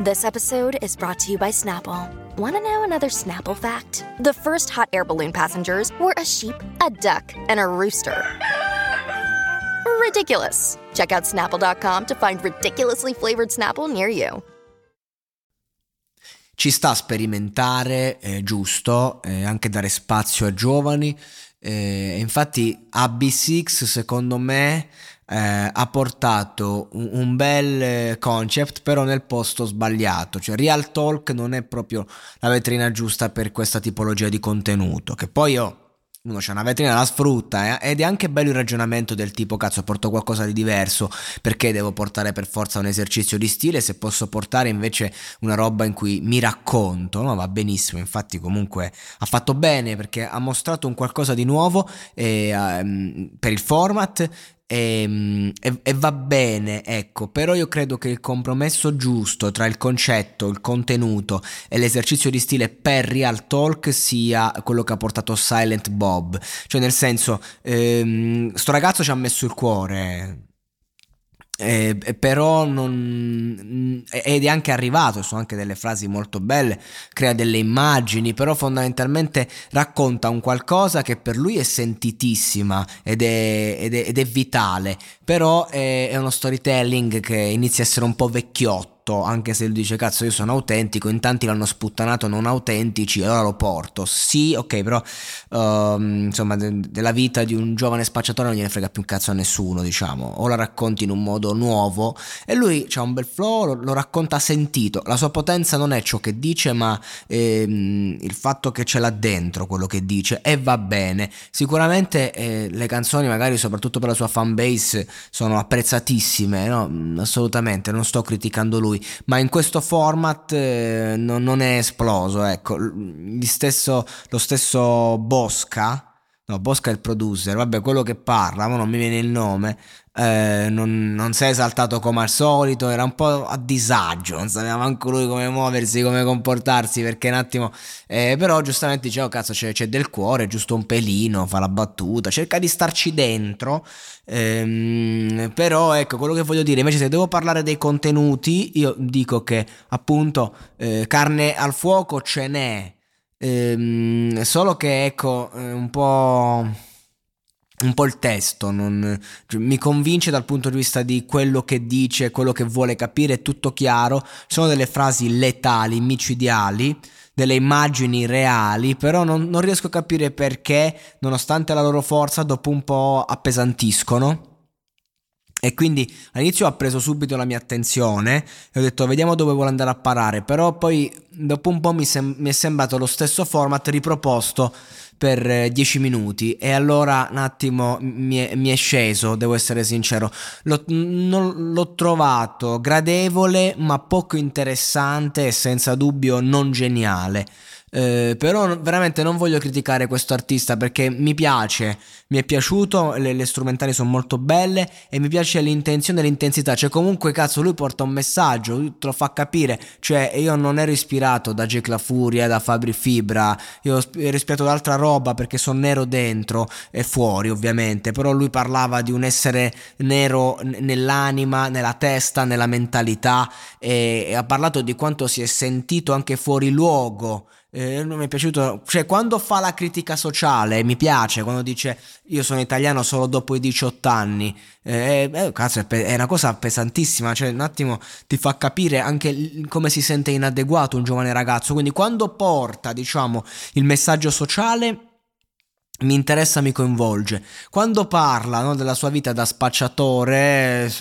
This episode is brought to you by Snapple. Want to know another Snapple fact? The first hot air balloon passengers were a sheep, a duck, and a rooster. Ridiculous. Check out snapple.com to find ridiculously flavored Snapple near you. Ci sta a sperimentare, è giusto, eh, anche dare spazio ai giovani. Eh, infatti AB6 secondo me eh, ha portato un, un, bel concept però nel posto sbagliato, cioè Real Talk non è proprio la vetrina giusta per questa tipologia di contenuto, che poi io uno c'ha una vetrina, la sfrutta eh? ed è anche bello il ragionamento del tipo cazzo porto qualcosa di diverso perché devo portare per forza un esercizio di stile se posso portare invece una roba in cui mi racconto, no? va benissimo, infatti comunque ha fatto bene perché ha mostrato un qualcosa di nuovo e, um, per il format e, ehm, e, e, va bene, ecco, però io credo che il compromesso giusto tra il concetto, il contenuto e l'esercizio di stile per Real Talk sia quello che ha portato Silent Bob, cioè nel senso, ehm, sto ragazzo ci ha messo il cuore, eh, però non, ed è anche arrivato, sono anche delle frasi molto belle, crea delle immagini, però fondamentalmente racconta un qualcosa che per lui è sentitissima ed è, ed è, ed è vitale, però è, è uno storytelling che inizia a essere un po' vecchiotto porto, anche se lui dice cazzo io sono autentico, in tanti l'hanno sputtanato non autentici, allora lo porto. Sì, ok, però uh, insomma de- della vita di un giovane spacciatore non gliene frega più un cazzo a nessuno, diciamo, o la racconti in un modo nuovo e lui ha un bel flow, lo, lo, racconta sentito, la sua potenza non è ciò che dice, ma ehm, il fatto che ce l'ha dentro quello che dice e va bene. Sicuramente eh, le canzoni magari soprattutto per la sua fanbase sono apprezzatissime, no? assolutamente, non sto criticando lui, ma in questo format eh, non, non, è esploso, ecco, stesso, lo stesso Bosca, no Bosca è il producer, vabbè quello che parla, ma non mi viene il nome, eh, non, non si è esaltato come al solito, era un po' a disagio, non sapeva manco lui come muoversi, come comportarsi, perché un attimo... Eh, però giustamente diceva, oh, cazzo, c'è, c'è, del cuore, giusto un pelino, fa la battuta, cerca di starci dentro, ehm, però ecco, quello che voglio dire, invece se devo parlare dei contenuti, io dico che appunto eh, carne al fuoco ce n'è, ehm, solo che ecco, un po' un po' il testo, non, cioè, mi convince dal punto di vista di quello che dice, quello che vuole capire, è tutto chiaro, sono delle frasi letali, micidiali, delle immagini reali, però non, non riesco a capire perché, nonostante la loro forza, dopo un po' appesantiscono. E quindi all'inizio ha preso subito la mia attenzione e ho detto vediamo dove vuole andare a parare, però poi dopo un po' mi, sem- mi è sembrato lo stesso format riproposto per 10 eh, minuti e allora un attimo mi è, mi è sceso, devo essere sincero. L'ho, non, l'ho trovato gradevole ma poco interessante e senza dubbio non geniale. Eh, però veramente non voglio criticare questo artista perché mi piace, mi è piaciuto, le, le strumentali sono molto belle e mi piace l'intenzione e l'intensità, cioè comunque cazzo lui porta un messaggio, te lo fa capire, cioè io non ero ispirato da Jack La Furia, da Fabri Fibra, io ho ispirato da altra roba perché sono nero dentro e fuori ovviamente, però lui parlava di un essere nero nell'anima, nella testa, nella mentalità e, e ha parlato di quanto si è sentito anche fuori luogo eh, non mi è piaciuto, cioè quando fa la critica sociale mi piace, quando dice io sono italiano solo dopo i 18 anni, eh, eh, cazzo, è, pe- è, una cosa pesantissima, cioè un attimo ti fa capire anche come si sente inadeguato un giovane ragazzo, quindi quando porta, diciamo, il messaggio sociale mi interessa, mi coinvolge. Quando parla no, della sua vita da spacciatore, eh,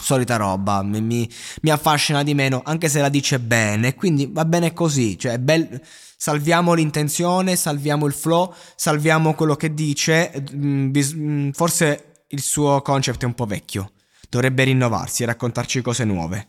solita roba, mi, mi, mi, affascina di meno, anche se la dice bene, quindi va bene così, cioè bel, salviamo l'intenzione, salviamo il flow, salviamo quello che dice, mm, mm, forse il suo concept è un po' vecchio, dovrebbe rinnovarsi e raccontarci cose nuove.